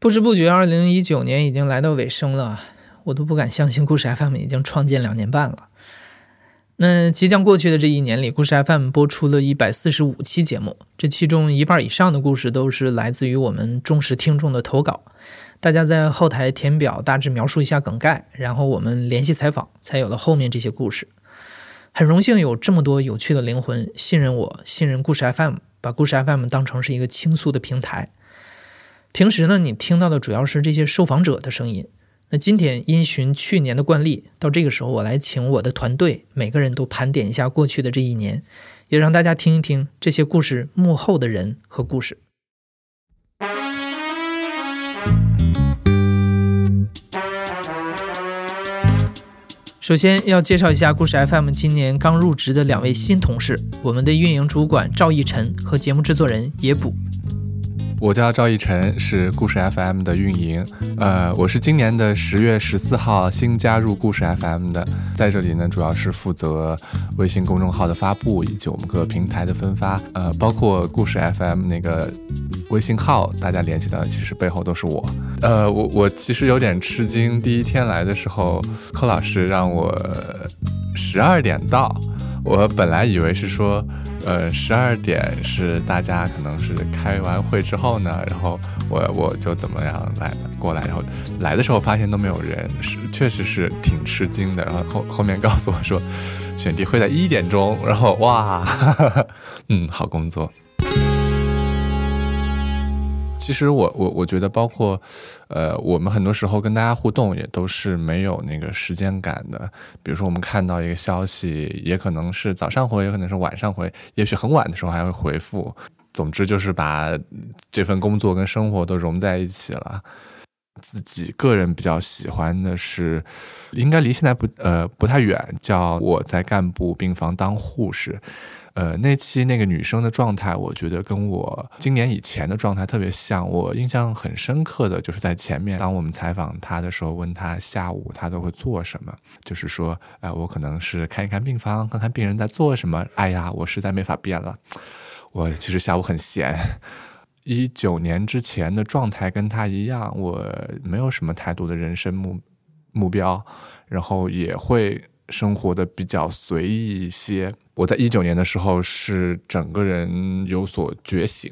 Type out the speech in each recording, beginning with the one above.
不知不觉，二零一九年已经来到尾声了，我都不敢相信故事 FM 已经创建两年半了。那即将过去的这一年里，故事 FM 播出了一百四十五期节目，这其中一半以上的故事都是来自于我们忠实听众的投稿。大家在后台填表，大致描述一下梗概，然后我们联系采访，才有了后面这些故事。很荣幸有这么多有趣的灵魂信任我，信任故事 FM，把故事 FM 当成是一个倾诉的平台。平时呢，你听到的主要是这些受访者的声音。那今天因循去年的惯例，到这个时候，我来请我的团队每个人都盘点一下过去的这一年，也让大家听一听这些故事幕后的人和故事。首先要介绍一下故事 FM 今年刚入职的两位新同事，我们的运营主管赵奕晨和节目制作人野补。我叫赵奕晨，是故事 FM 的运营。呃，我是今年的十月十四号新加入故事 FM 的，在这里呢，主要是负责微信公众号的发布以及我们各平台的分发。呃，包括故事 FM 那个微信号，大家联系的其实背后都是我。呃，我我其实有点吃惊，第一天来的时候，寇老师让我十二点到，我本来以为是说。呃，十二点是大家可能是开完会之后呢，然后我我就怎么样来过来，然后来的时候发现都没有人，是确实是挺吃惊的。然后后后面告诉我说，选题会在一点钟，然后哇，嗯，好工作。其实我我我觉得，包括，呃，我们很多时候跟大家互动也都是没有那个时间感的。比如说，我们看到一个消息，也可能是早上回，也可能是晚上回，也许很晚的时候还会回复。总之就是把这份工作跟生活都融在一起了。自己个人比较喜欢的是，应该离现在不呃不太远，叫我在干部病房当护士。呃，那期那个女生的状态，我觉得跟我今年以前的状态特别像。我印象很深刻的就是在前面，当我们采访她的时候，问她下午她都会做什么，就是说，哎，我可能是看一看病房，看看病人在做什么。哎呀，我实在没法变了，我其实下午很闲。一九年之前的状态跟她一样，我没有什么太多的人生目目标，然后也会。生活的比较随意一些。我在一九年的时候是整个人有所觉醒，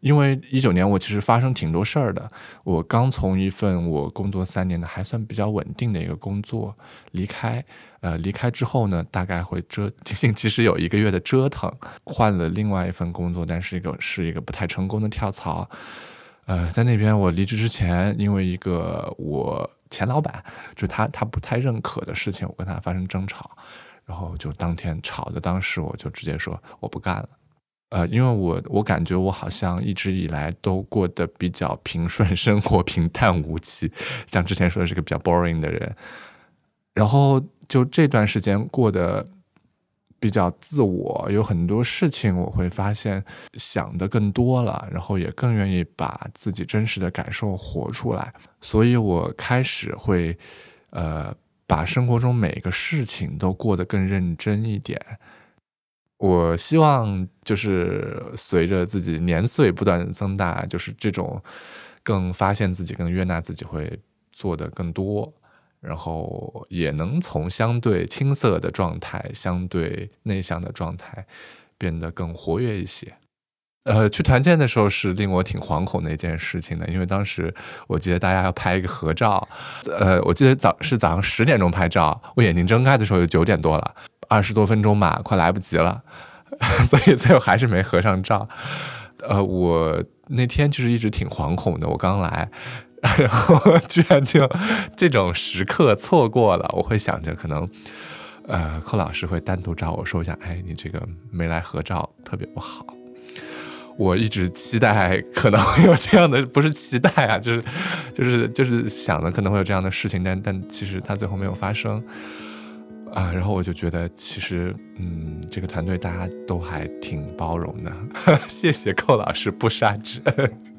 因为一九年我其实发生挺多事儿的。我刚从一份我工作三年的还算比较稳定的一个工作离开，呃，离开之后呢，大概会折，其实有一个月的折腾，换了另外一份工作，但是一个是一个不太成功的跳槽。呃，在那边我离职之前，因为一个我。前老板就他他不太认可的事情，我跟他发生争吵，然后就当天吵的，当时我就直接说我不干了，呃，因为我我感觉我好像一直以来都过得比较平顺，生活平淡无奇，像之前说的是个比较 boring 的人，然后就这段时间过得。比较自我，有很多事情我会发现想的更多了，然后也更愿意把自己真实的感受活出来，所以我开始会，呃，把生活中每个事情都过得更认真一点。我希望就是随着自己年岁不断增大，就是这种更发现自己、更悦纳自己，会做的更多。然后也能从相对青涩的状态、相对内向的状态变得更活跃一些。呃，去团建的时候是令我挺惶恐的一件事情的，因为当时我记得大家要拍一个合照，呃，我记得早是早上十点钟拍照，我眼睛睁开的时候就九点多了，二十多分钟嘛，快来不及了，所以最后还是没合上照。呃，我那天其实一直挺惶恐的，我刚来。然后 居然就这种时刻错过了，我会想着可能，呃，寇老师会单独找我说一下，哎，你这个没来合照，特别不好。我一直期待可能会有这样的，不是期待啊，就是就是就是想的可能会有这样的事情，但但其实他最后没有发生啊。然后我就觉得，其实嗯，这个团队大家都还挺包容的，谢谢寇老师不杀之恩。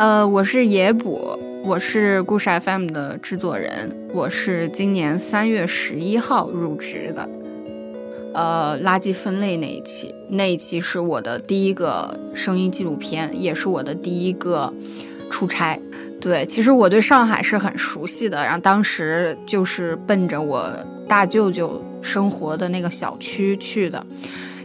呃，我是野捕，我是故事 FM 的制作人，我是今年三月十一号入职的。呃，垃圾分类那一期，那一期是我的第一个声音纪录片，也是我的第一个出差。对，其实我对上海是很熟悉的，然后当时就是奔着我大舅舅生活的那个小区去的。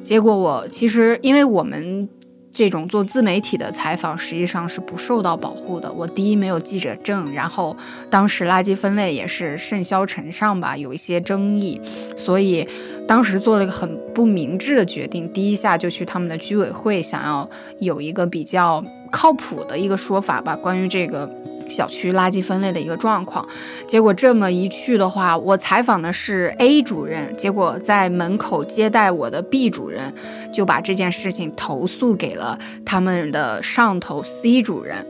结果我其实因为我们。这种做自媒体的采访实际上是不受到保护的。我第一没有记者证，然后当时垃圾分类也是甚嚣尘上吧，有一些争议，所以当时做了一个很不明智的决定，第一下就去他们的居委会，想要有一个比较靠谱的一个说法吧，关于这个。小区垃圾分类的一个状况，结果这么一去的话，我采访的是 A 主任，结果在门口接待我的 B 主任就把这件事情投诉给了他们的上头 C 主任，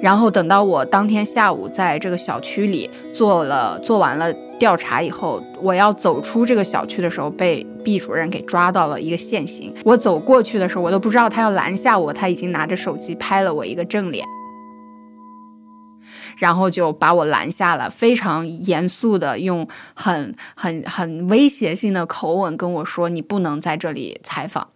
然后等到我当天下午在这个小区里做了做完了调查以后，我要走出这个小区的时候，被 B 主任给抓到了一个现行。我走过去的时候，我都不知道他要拦下我，他已经拿着手机拍了我一个正脸。然后就把我拦下了，非常严肃的用很很很威胁性的口吻跟我说：“你不能在这里采访，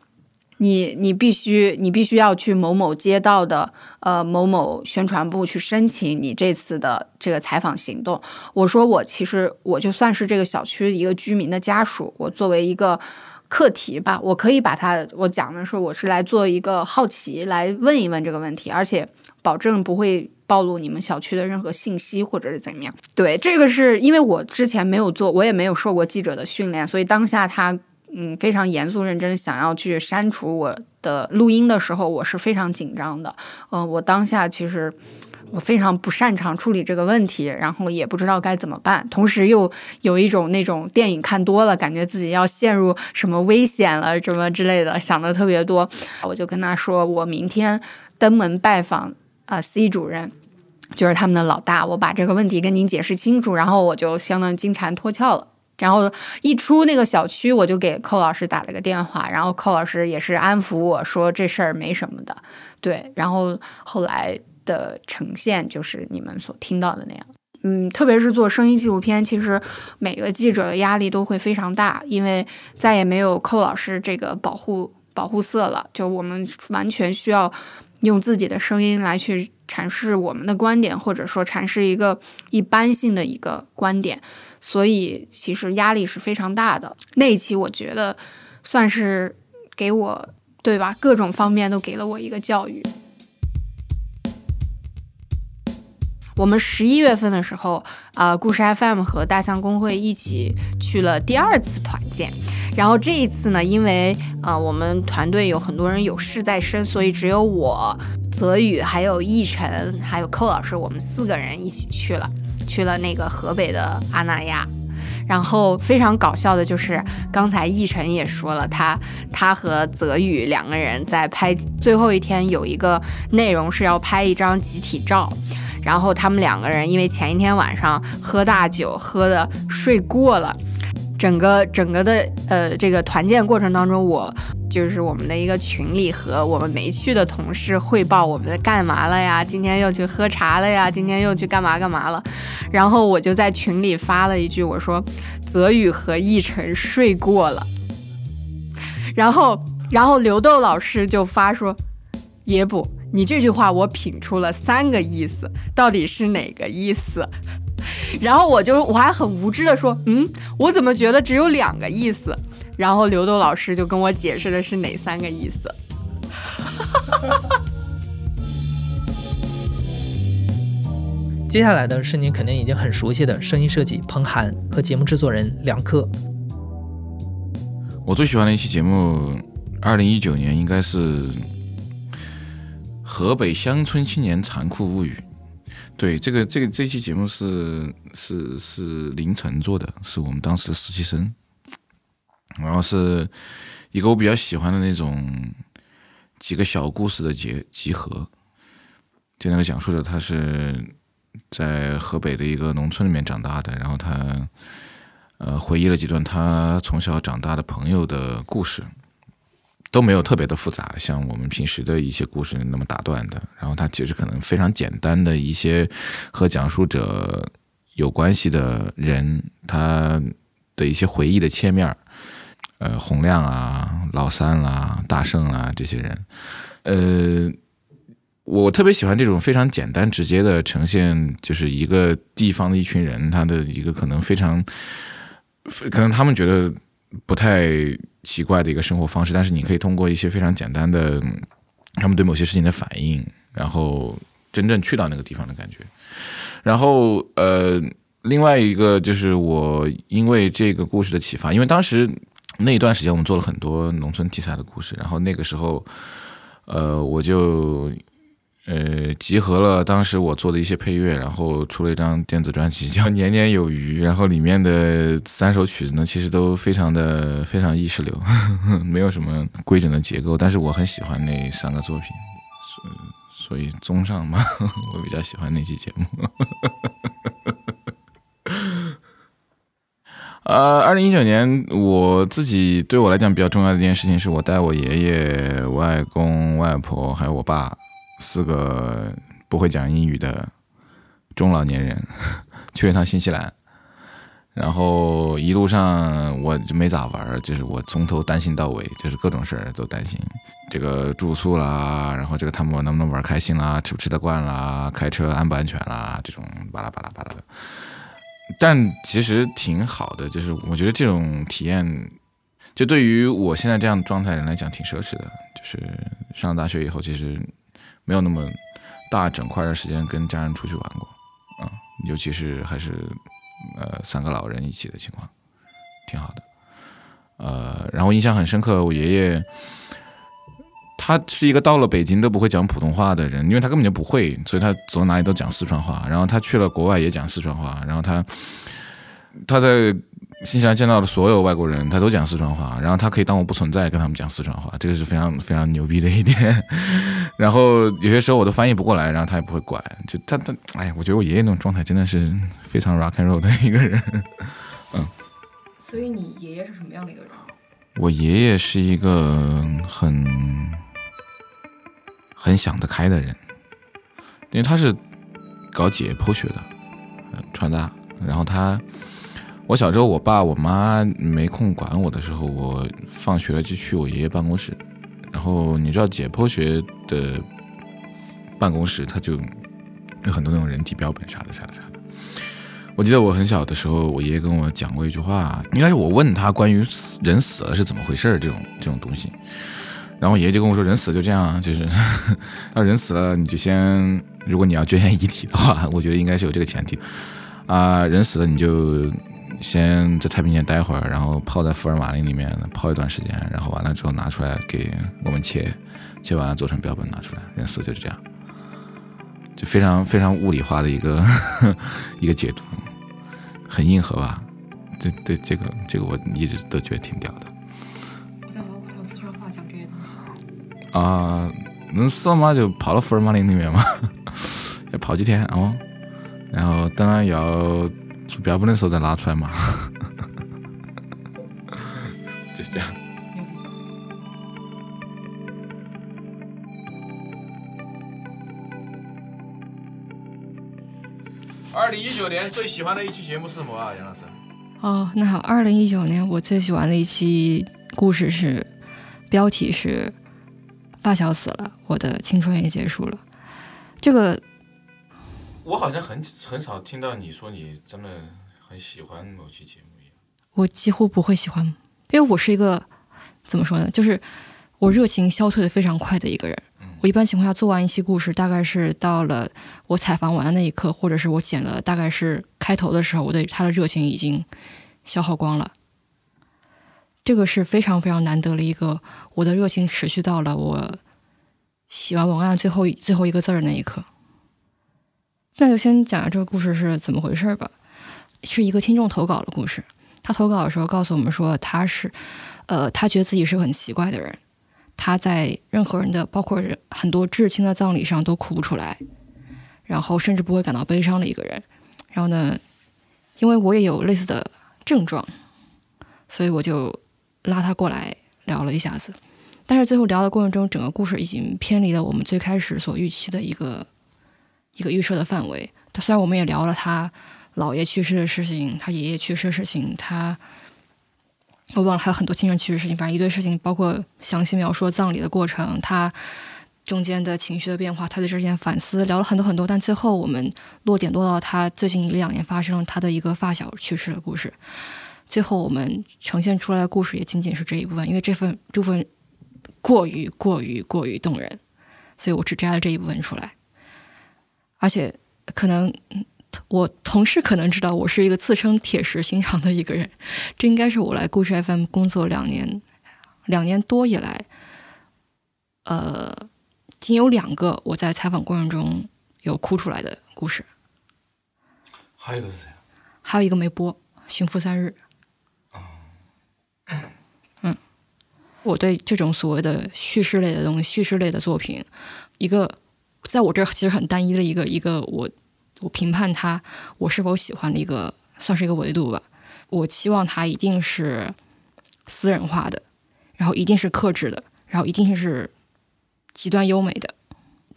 你你必须你必须要去某某街道的呃某某宣传部去申请你这次的这个采访行动。”我说：“我其实我就算是这个小区一个居民的家属，我作为一个课题吧，我可以把它我讲的是我是来做一个好奇，来问一问这个问题，而且保证不会。”暴露你们小区的任何信息，或者是怎么样？对，这个是因为我之前没有做，我也没有受过记者的训练，所以当下他嗯非常严肃认真想要去删除我的录音的时候，我是非常紧张的。嗯，我当下其实我非常不擅长处理这个问题，然后也不知道该怎么办，同时又有一种那种电影看多了，感觉自己要陷入什么危险了，什么之类的，想的特别多。我就跟他说，我明天登门拜访啊，C 主任。就是他们的老大，我把这个问题跟您解释清楚，然后我就相当于金蝉脱壳了。然后一出那个小区，我就给寇老师打了个电话，然后寇老师也是安抚我说这事儿没什么的。对，然后后来的呈现就是你们所听到的那样。嗯，特别是做声音纪录片，其实每个记者的压力都会非常大，因为再也没有寇老师这个保护保护色了，就我们完全需要用自己的声音来去。阐释我们的观点，或者说阐释一个一般性的一个观点，所以其实压力是非常大的。那一期我觉得算是给我对吧，各种方面都给了我一个教育。我们十一月份的时候，啊，故事 FM 和大象公会一起去了第二次团建。然后这一次呢，因为啊，我们团队有很多人有事在身，所以只有我、泽宇、还有奕晨、还有寇老师，我们四个人一起去了，去了那个河北的阿那亚。然后非常搞笑的就是，刚才奕晨也说了，他他和泽宇两个人在拍最后一天有一个内容是要拍一张集体照。然后他们两个人因为前一天晚上喝大酒，喝的睡过了，整个整个的呃这个团建过程当中，我就是我们的一个群里和我们没去的同事汇报我们在干嘛了呀，今天又去喝茶了呀，今天又去干嘛干嘛了，然后我就在群里发了一句，我说泽宇和奕晨睡过了，然后然后刘豆老师就发说也不。你这句话我品出了三个意思，到底是哪个意思？然后我就我还很无知的说，嗯，我怎么觉得只有两个意思？然后刘豆老师就跟我解释的是哪三个意思。接下来的是您肯定已经很熟悉的声音设计彭涵和节目制作人梁科。我最喜欢的一期节目，二零一九年应该是。河北乡村青年残酷物语，对这个这个这期节目是是是凌晨做的，是我们当时的实习生，然后是一个我比较喜欢的那种几个小故事的结集合。就那个讲述者，他是在河北的一个农村里面长大的，然后他呃回忆了几段他从小长大的朋友的故事。都没有特别的复杂，像我们平时的一些故事那么打断的。然后它其实可能非常简单的一些和讲述者有关系的人，他的一些回忆的切面呃洪亮啊、老三啦、大圣啦这些人，呃，我特别喜欢这种非常简单直接的呈现，就是一个地方的一群人，他的一个可能非常，可能他们觉得不太奇怪的一个生活方式，但是你可以通过一些非常简单的他们对某些事情的反应，然后真正去到那个地方的感觉。然后呃，另外一个就是我因为这个故事的启发，因为当时那一段时间我们做了很多农村题材的故事，然后那个时候呃我就。呃，集合了当时我做的一些配乐，然后出了一张电子专辑，叫《年年有余》。然后里面的三首曲子呢，其实都非常的非常意识流，没有什么规整的结构。但是我很喜欢那三个作品，所所以综上嘛，我比较喜欢那期节目。呃，二零一九年，我自己对我来讲比较重要的一件事情，是我带我爷爷、外公、外婆还有我爸。四个不会讲英语的中老年人去了趟新西兰，然后一路上我就没咋玩，就是我从头担心到尾，就是各种事儿都担心，这个住宿啦，然后这个他们能不能玩开心啦，吃不吃得惯啦，开车安不安全啦，这种巴拉巴拉巴拉的。但其实挺好的，就是我觉得这种体验，就对于我现在这样状态人来讲挺奢侈的，就是上了大学以后，其实。没有那么大整块的时间跟家人出去玩过，啊，尤其是还是呃三个老人一起的情况，挺好的。呃，然后印象很深刻，我爷爷他是一个到了北京都不会讲普通话的人，因为他根本就不会，所以他走到哪里都讲四川话。然后他去了国外也讲四川话，然后他他在。新西兰见到的所有外国人，他都讲四川话，然后他可以当我不存在，跟他们讲四川话，这个是非常非常牛逼的一点。然后有些时候我都翻译不过来，然后他也不会管，就他他，哎，我觉得我爷爷那种状态真的是非常 rock and roll 的一个人。嗯。所以你爷爷是什么样的一个人？我爷爷是一个很很想得开的人，因为他是搞解剖学的，川大，然后他。我小时候，我爸我妈没空管我的时候，我放学了就去我爷爷办公室。然后你知道解剖学的办公室，它就有很多那种人体标本啥的啥的啥的。我记得我很小的时候，我爷爷跟我讲过一句话，应该是我问他关于死人死了是怎么回事这种 这种东西。然后爷爷就跟我说，人死了就这样，就是要人死了你就先，如果你要捐献遗体的话，我觉得应该是有这个前提啊，人死了你就。先在太平间待会儿，然后泡在福尔马林里面泡一段时间，然后完了之后拿出来给我们切，切完了做成标本拿出来，人死就是这样，就非常非常物理化的一个 一个解读，很硬核吧？这对这个这个我一直都觉得挺屌的。我在老虎跳四川话讲这些东西啊，能死吗？就跑到福尔马林里面嘛，要泡几天哦，然后当然要。出标本的时候再拿出来嘛，就是这样。二零一九年最喜欢的一期节目是什么啊，杨老师？哦，那好，二零一九年我最喜欢的一期故事是，标题是“发小死了，我的青春也结束了”。这个。我好像很很少听到你说你真的很喜欢某期节目一样。我几乎不会喜欢，因为我是一个怎么说呢，就是我热情消退的非常快的一个人。我一般情况下做完一期故事，大概是到了我采访完的那一刻，或者是我剪了大概是开头的时候，我对他的热情已经消耗光了。这个是非常非常难得的一个，我的热情持续到了我写完文案最后最后一个字儿那一刻。那就先讲这个故事是怎么回事吧。是一个听众投稿的故事。他投稿的时候告诉我们说，他是，呃，他觉得自己是个很奇怪的人。他在任何人的，包括很多至亲的葬礼上都哭不出来，然后甚至不会感到悲伤的一个人。然后呢，因为我也有类似的症状，所以我就拉他过来聊了一下子。但是最后聊的过程中，整个故事已经偏离了我们最开始所预期的一个。一个预设的范围。虽然我们也聊了他姥爷去世的事情，他爷爷去世的事情，他我忘了还有很多亲人去世事情，反正一堆事情，包括详细描述葬礼的过程，他中间的情绪的变化，他对这件反思，聊了很多很多。但最后我们落点落到他最近一两年发生他的一个发小去世的故事。最后我们呈现出来的故事也仅仅是这一部分，因为这份这部分过于过于过于动人，所以我只摘了这一部分出来。而且可能我同事可能知道我是一个自称铁石心肠的一个人，这应该是我来故事 FM 工作两年两年多以来，呃，仅有两个我在采访过程中有哭出来的故事，还有一个是谁？还有一个没播《寻夫三日》。嗯，我对这种所谓的叙事类的东西、叙事类的作品，一个在我这儿其实很单一的一个一个我我评判他我是否喜欢的一个算是一个维度吧。我期望他一定是私人化的，然后一定是克制的，然后一定是极端优美的。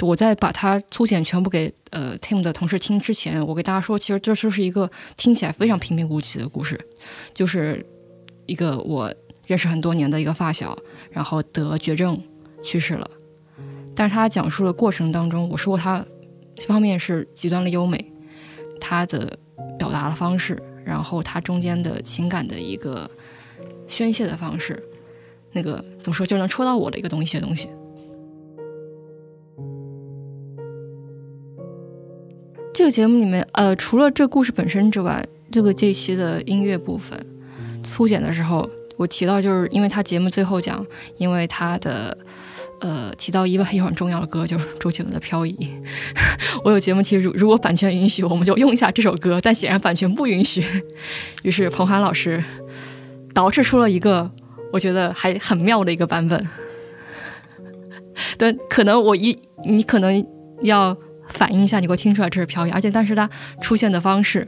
我在把它粗浅全部给呃 Tim 的同事听之前，我给大家说，其实这就是一个听起来非常平平无奇的故事，就是一个我认识很多年的一个发小，然后得绝症去世了。但是他讲述的过程当中，我说过他一方面是极端的优美，他的表达的方式，然后他中间的情感的一个宣泄的方式，那个怎么说就能戳到我的一个东西的东西。这个节目里面，呃，除了这故事本身之外，这个这一期的音乐部分粗剪的时候，我提到就是因为他节目最后讲，因为他的呃提到一个一很重要的歌，就是周杰伦的《漂移》。我有节目提，如如果版权允许，我们就用一下这首歌，但显然版权不允许。于是彭涵老师捯饬出了一个我觉得还很妙的一个版本。但可能我一你可能要。反应一下，你给我听出来这是漂移，而且但是它出现的方式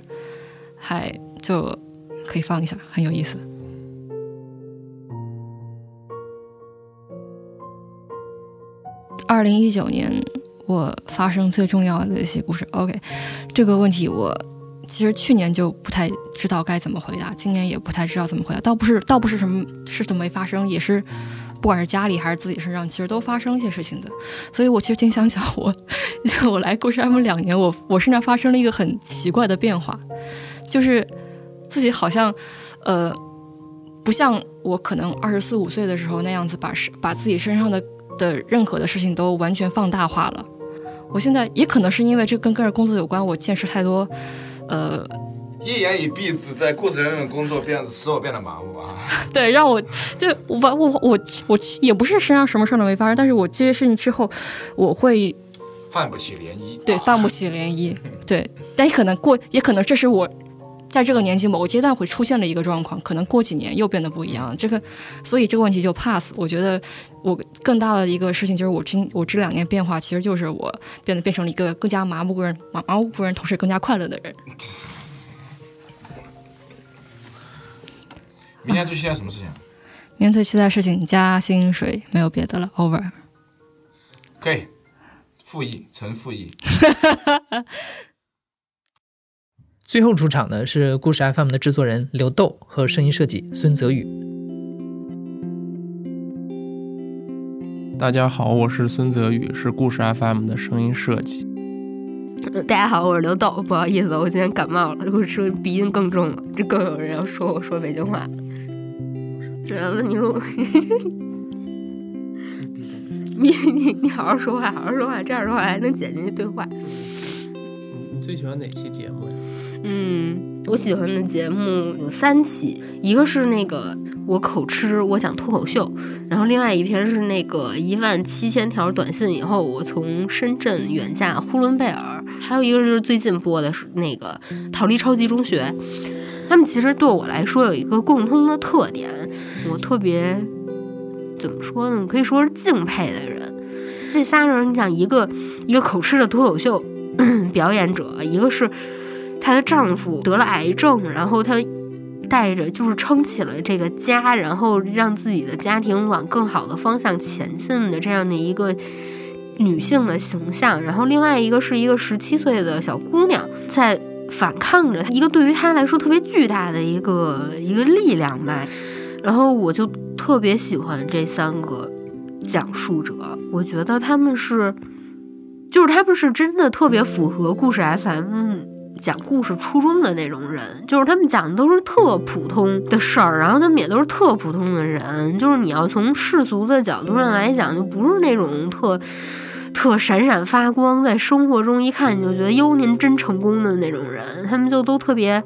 还就可以放一下，很有意思。二零一九年我发生最重要的一些故事，OK，这个问题我其实去年就不太知道该怎么回答，今年也不太知道怎么回答。倒不是倒不是什么事都没发生，也是。不管是家里还是自己身上，其实都发生一些事情的，所以我其实挺想讲我，我来故事 M 两年，我我身上发生了一个很奇怪的变化，就是自己好像，呃，不像我可能二十四五岁的时候那样子，把把自己身上的的任何的事情都完全放大化了。我现在也可能是因为这跟个人工作有关，我见识太多，呃。一言以蔽之，在故事人员工作变使我变得麻木啊！对，让我就我我我我也不是身上什么事儿都没发生，但是我这些事情之后，我会泛不起涟漪。对，泛不起涟漪。对，但也可能过，也可能这是我在这个年纪某个阶段会出现的一个状况，可能过几年又变得不一样。这个，所以这个问题就 pass。我觉得我更大的一个事情就是我今我这两年变化，其实就是我变得变成了一个更加麻木不仁、麻麻木不仁，同时更加快乐的人。明天最期待什么事情？明天最期待事情加薪水，没有别的了。Over。可以，复议成复议。最后出场的是故事 FM 的制作人刘豆和声音设计孙泽宇。大家好，我是孙泽宇，是故事 FM 的声音设计。大家好，我是刘豆，不好意思，我今天感冒了，我声鼻音更重了，这更有人要说我说北京话。这你说，你你你好好说话，好好说话，这样的话还能剪进去对话。你最喜欢哪期节目呀？嗯，我喜欢的节目有三期，一个是那个我口吃，我讲脱口秀，然后另外一篇是那个一万七千条短信以后，我从深圳远嫁呼伦贝尔，还有一个就是最近播的是那个逃离超级中学。他们其实对我来说有一个共通的特点。我特别怎么说呢？可以说是敬佩的人。这仨人，你想，一个一个口吃的脱口秀 表演者，一个是她的丈夫得了癌症，然后她带着就是撑起了这个家，然后让自己的家庭往更好的方向前进的这样的一个女性的形象。然后另外一个是一个十七岁的小姑娘，在反抗着一个对于她来说特别巨大的一个一个力量吧。然后我就特别喜欢这三个讲述者，我觉得他们是，就是他们是真的特别符合故事 FM 讲故事初衷的那种人，就是他们讲的都是特普通的事儿，然后他们也都是特普通的人，就是你要从世俗的角度上来讲，就不是那种特特闪闪发光，在生活中一看你就觉得哟您真成功的那种人，他们就都特别。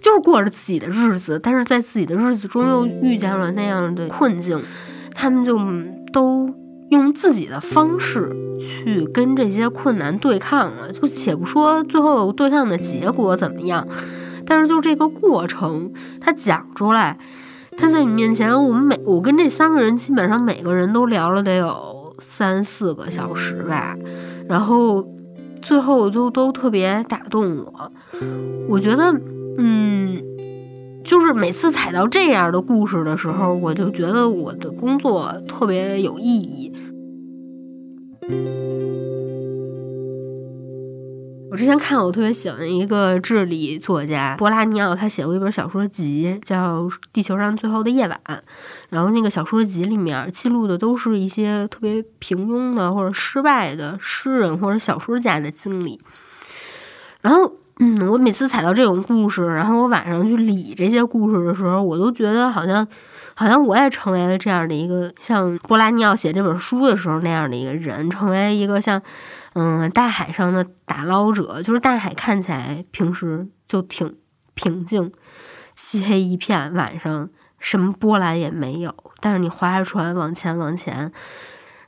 就是过着自己的日子，但是在自己的日子中又遇见了那样的困境，他们就都用自己的方式去跟这些困难对抗了。就且不说最后对抗的结果怎么样，但是就这个过程，他讲出来，他在你面前，我们每我跟这三个人基本上每个人都聊了得有三四个小时吧，然后最后就都特别打动我，我觉得。嗯，就是每次踩到这样的故事的时候，我就觉得我的工作特别有意义。我之前看我特别喜欢一个智利作家波拉尼奥，他写过一本小说集叫《地球上最后的夜晚》，然后那个小说集里面记录的都是一些特别平庸的或者失败的诗人或者小说家的经历，然后。嗯，我每次踩到这种故事，然后我晚上去理这些故事的时候，我都觉得好像，好像我也成为了这样的一个像波拉尼奥写这本书的时候那样的一个人，成为一个像，嗯，大海上的打捞者。就是大海看起来平时就挺平静，漆黑一片，晚上什么波澜也没有，但是你划着船往前往前。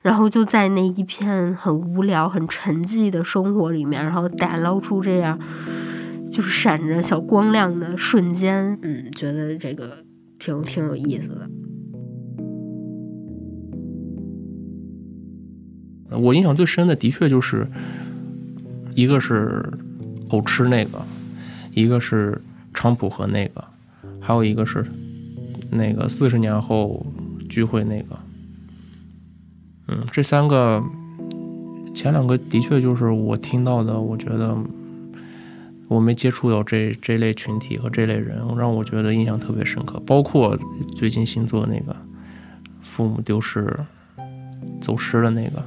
然后就在那一片很无聊、很沉寂的生活里面，然后打捞出这样就是闪着小光亮的瞬间，嗯，觉得这个挺挺有意思的。我印象最深的，的确就是一个是偶吃那个，一个是菖蒲和那个，还有一个是那个四十年后聚会那个。嗯，这三个前两个的确就是我听到的，我觉得我没接触到这这类群体和这类人，让我觉得印象特别深刻。包括最近新做那个父母丢失、走失的那个，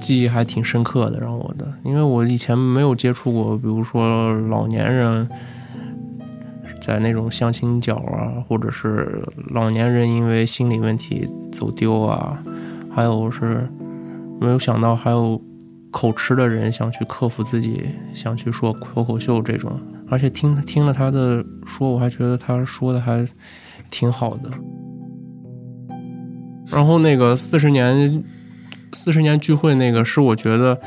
记忆还挺深刻的，让我的，因为我以前没有接触过，比如说老年人在那种相亲角啊，或者是老年人因为心理问题走丢啊。还有是，没有想到还有口吃的人想去克服自己，想去说脱口秀这种，而且听听了他的说，我还觉得他说的还挺好的。然后那个四十年四十年聚会那个是我觉得，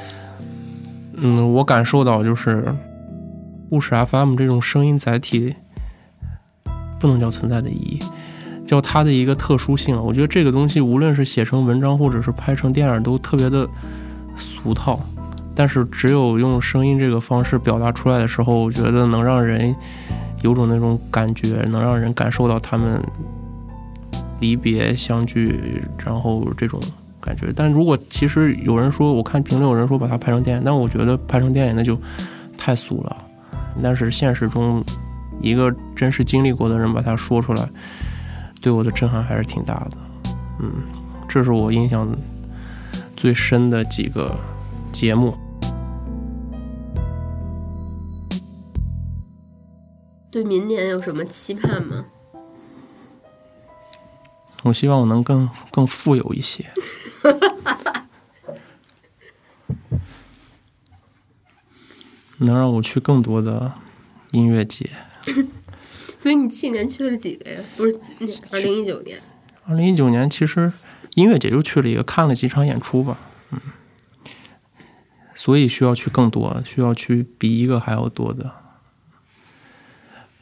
嗯，我感受到就是故事 FM 这种声音载体不能叫存在的意义。叫它的一个特殊性，我觉得这个东西无论是写成文章或者是拍成电影，都特别的俗套。但是只有用声音这个方式表达出来的时候，我觉得能让人有种那种感觉，能让人感受到他们离别相聚，然后这种感觉。但如果其实有人说，我看评论有人说把它拍成电影，但我觉得拍成电影那就太俗了。但是现实中一个真实经历过的人把它说出来。对我的震撼还是挺大的，嗯，这是我印象最深的几个节目。对明年有什么期盼吗？我希望我能更更富有一些，能让我去更多的音乐节。所以你去年去了几个呀？不是二零一九年。二零一九年其实音乐节就去了一个，看了几场演出吧。嗯。所以需要去更多，需要去比一个还要多的，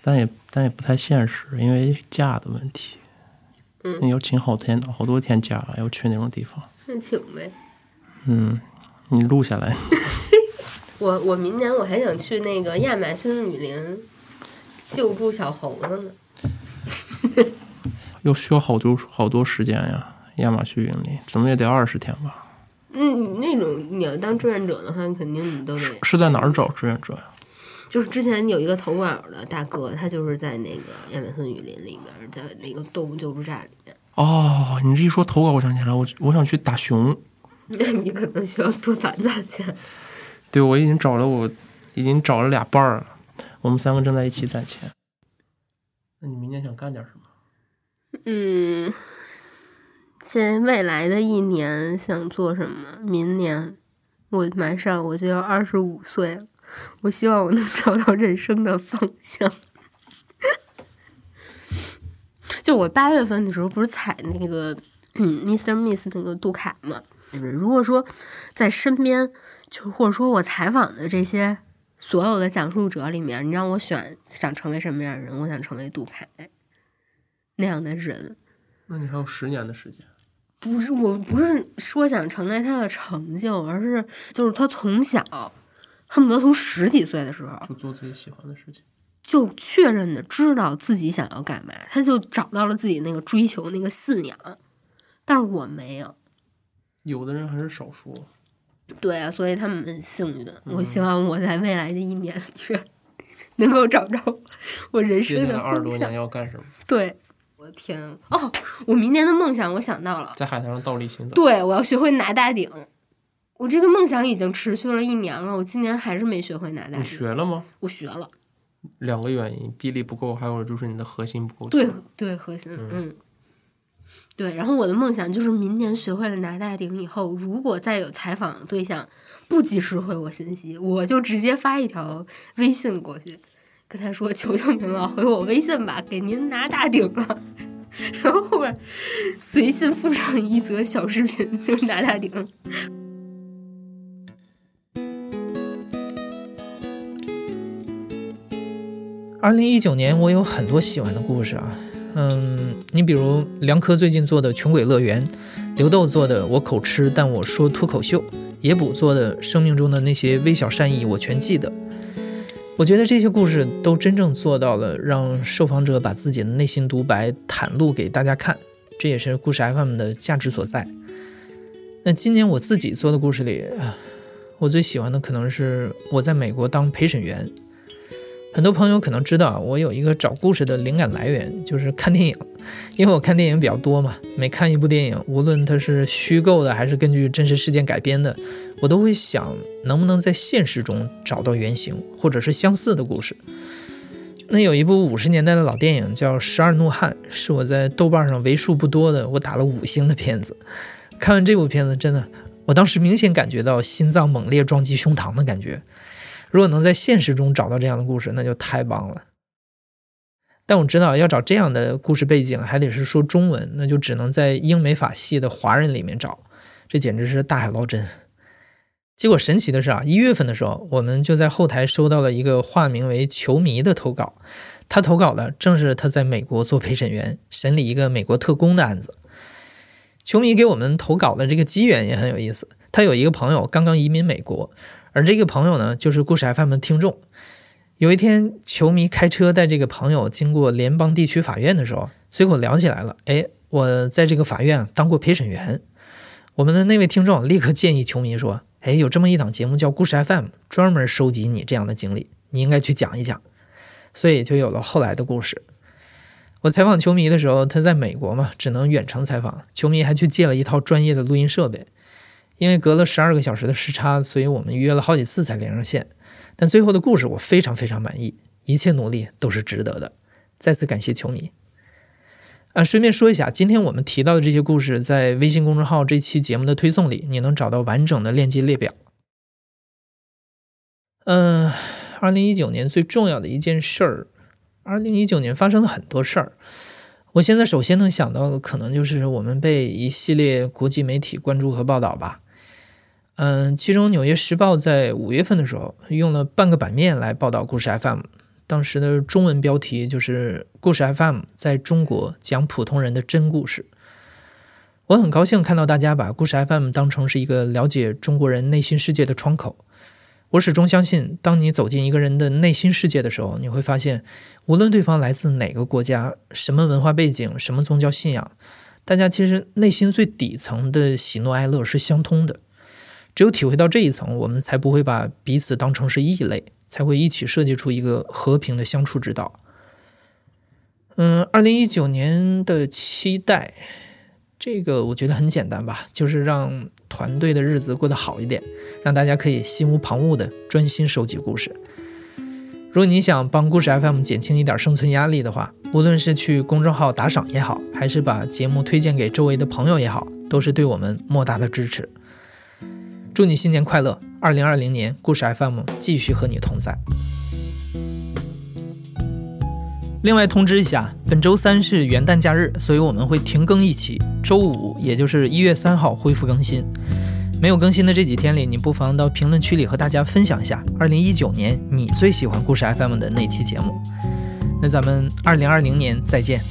但也但也不太现实，因为假的问题。嗯。你要请好天好多天假，要去那种地方。那请呗。嗯，你录下来。我我明年我还想去那个亚马逊雨林。救助小猴子呢，要需要好多好多时间呀！亚马逊营里怎么也得二十天吧？嗯，那种你要当志愿者的话，肯定你都得是在哪儿找志愿者呀？就是之前有一个投稿的大哥，他就是在那个亚马逊雨林里面在那个动物救助站里面。哦，你这一说投稿，我想起来，我我想去打熊。那 你可能需要多攒攒钱。对，我已经找了，我已经找了俩伴儿了，我们三个正在一起攒钱。那你明年想干点什么？嗯，现未来的一年想做什么？明年我马上我就要二十五岁了，我希望我能找到人生的方向。就我八月份的时候不是踩那个嗯 Mr. Miss 那个杜凯嘛？如果说在身边，就或者说我采访的这些所有的讲述者里面，你让我选想成为什么样的人，我想成为杜凯那样的人。那你还有十年的时间。不是，我不是说想承担他的成就，而是就是他从小恨不得从十几岁的时候就做自己喜欢的事情，就确认的知道自己想要干嘛，他就找到了自己那个追求那个信仰。但是我没有，有的人还是少数。对啊，所以他们很幸运。我希望我在未来的一年里面能够找着我人生的二十多年。要干什么？对，我的天啊哦，我明年的梦想我想到了，在海滩上倒立行走。对我要学会拿大顶。我这个梦想已经持续了一年了，我今年还是没学会拿大顶。你学了吗？我学了，两个原因，臂力不够，还有就是你的核心不够。对对，核心，嗯，对。然后我的梦想就是明年学会了拿大顶以后，如果再有采访对象不及时回我信息，我就直接发一条微信过去，跟他说：“求求您了，回我微信吧，给您拿大顶了。”然后后面随信附上一则小视频，就是拿大顶。二零一九年我有很多喜欢的故事啊，嗯，你比如梁科最近做的《穷鬼乐园》，刘豆做的《我口吃但我说脱口秀》，野捕做的《生命中的那些微小善意我全记得》。我觉得这些故事都真正做到了让受访者把自己的内心独白袒露给大家看，这也是故事 FM 的价值所在。那今年我自己做的故事里，我最喜欢的可能是我在美国当陪审员。很多朋友可能知道，我有一个找故事的灵感来源，就是看电影。因为我看电影比较多嘛，每看一部电影，无论它是虚构的还是根据真实事件改编的，我都会想能不能在现实中找到原型或者是相似的故事。那有一部五十年代的老电影叫《十二怒汉》，是我在豆瓣上为数不多的我打了五星的片子。看完这部片子，真的，我当时明显感觉到心脏猛烈撞击胸膛的感觉。如果能在现实中找到这样的故事，那就太棒了。但我知道要找这样的故事背景，还得是说中文，那就只能在英美法系的华人里面找，这简直是大海捞针。结果神奇的是啊，一月份的时候，我们就在后台收到了一个化名为“球迷”的投稿，他投稿的正是他在美国做陪审员审理一个美国特工的案子。球迷给我们投稿的这个机缘也很有意思，他有一个朋友刚刚移民美国。而这个朋友呢，就是故事 FM 的听众。有一天，球迷开车带这个朋友经过联邦地区法院的时候，随口聊起来了。哎，我在这个法院当过陪审员。我们的那位听众立刻建议球迷说：“哎，有这么一档节目叫故事 FM，专门收集你这样的经历，你应该去讲一讲。”所以就有了后来的故事。我采访球迷的时候，他在美国嘛，只能远程采访。球迷还去借了一套专业的录音设备。因为隔了十二个小时的时差，所以我们约了好几次才连上线。但最后的故事我非常非常满意，一切努力都是值得的。再次感谢球迷。啊，顺便说一下，今天我们提到的这些故事，在微信公众号这期节目的推送里，你能找到完整的链接列表。嗯，二零一九年最重要的一件事儿，二零一九年发生了很多事儿。我现在首先能想到的，可能就是我们被一系列国际媒体关注和报道吧。嗯，其中《纽约时报》在五月份的时候用了半个版面来报道故事 FM，当时的中文标题就是“故事 FM 在中国讲普通人的真故事”。我很高兴看到大家把故事 FM 当成是一个了解中国人内心世界的窗口。我始终相信，当你走进一个人的内心世界的时候，你会发现，无论对方来自哪个国家、什么文化背景、什么宗教信仰，大家其实内心最底层的喜怒哀乐是相通的。只有体会到这一层，我们才不会把彼此当成是异类，才会一起设计出一个和平的相处之道。嗯，二零一九年的期待，这个我觉得很简单吧，就是让团队的日子过得好一点，让大家可以心无旁骛的专心收集故事。如果你想帮故事 FM 减轻一点生存压力的话，无论是去公众号打赏也好，还是把节目推荐给周围的朋友也好，都是对我们莫大的支持。祝你新年快乐！二零二零年，故事 FM 继续和你同在。另外通知一下，本周三是元旦假日，所以我们会停更一期，周五也就是一月三号恢复更新。没有更新的这几天里，你不妨到评论区里和大家分享一下，二零一九年你最喜欢故事 FM 的那期节目。那咱们二零二零年再见。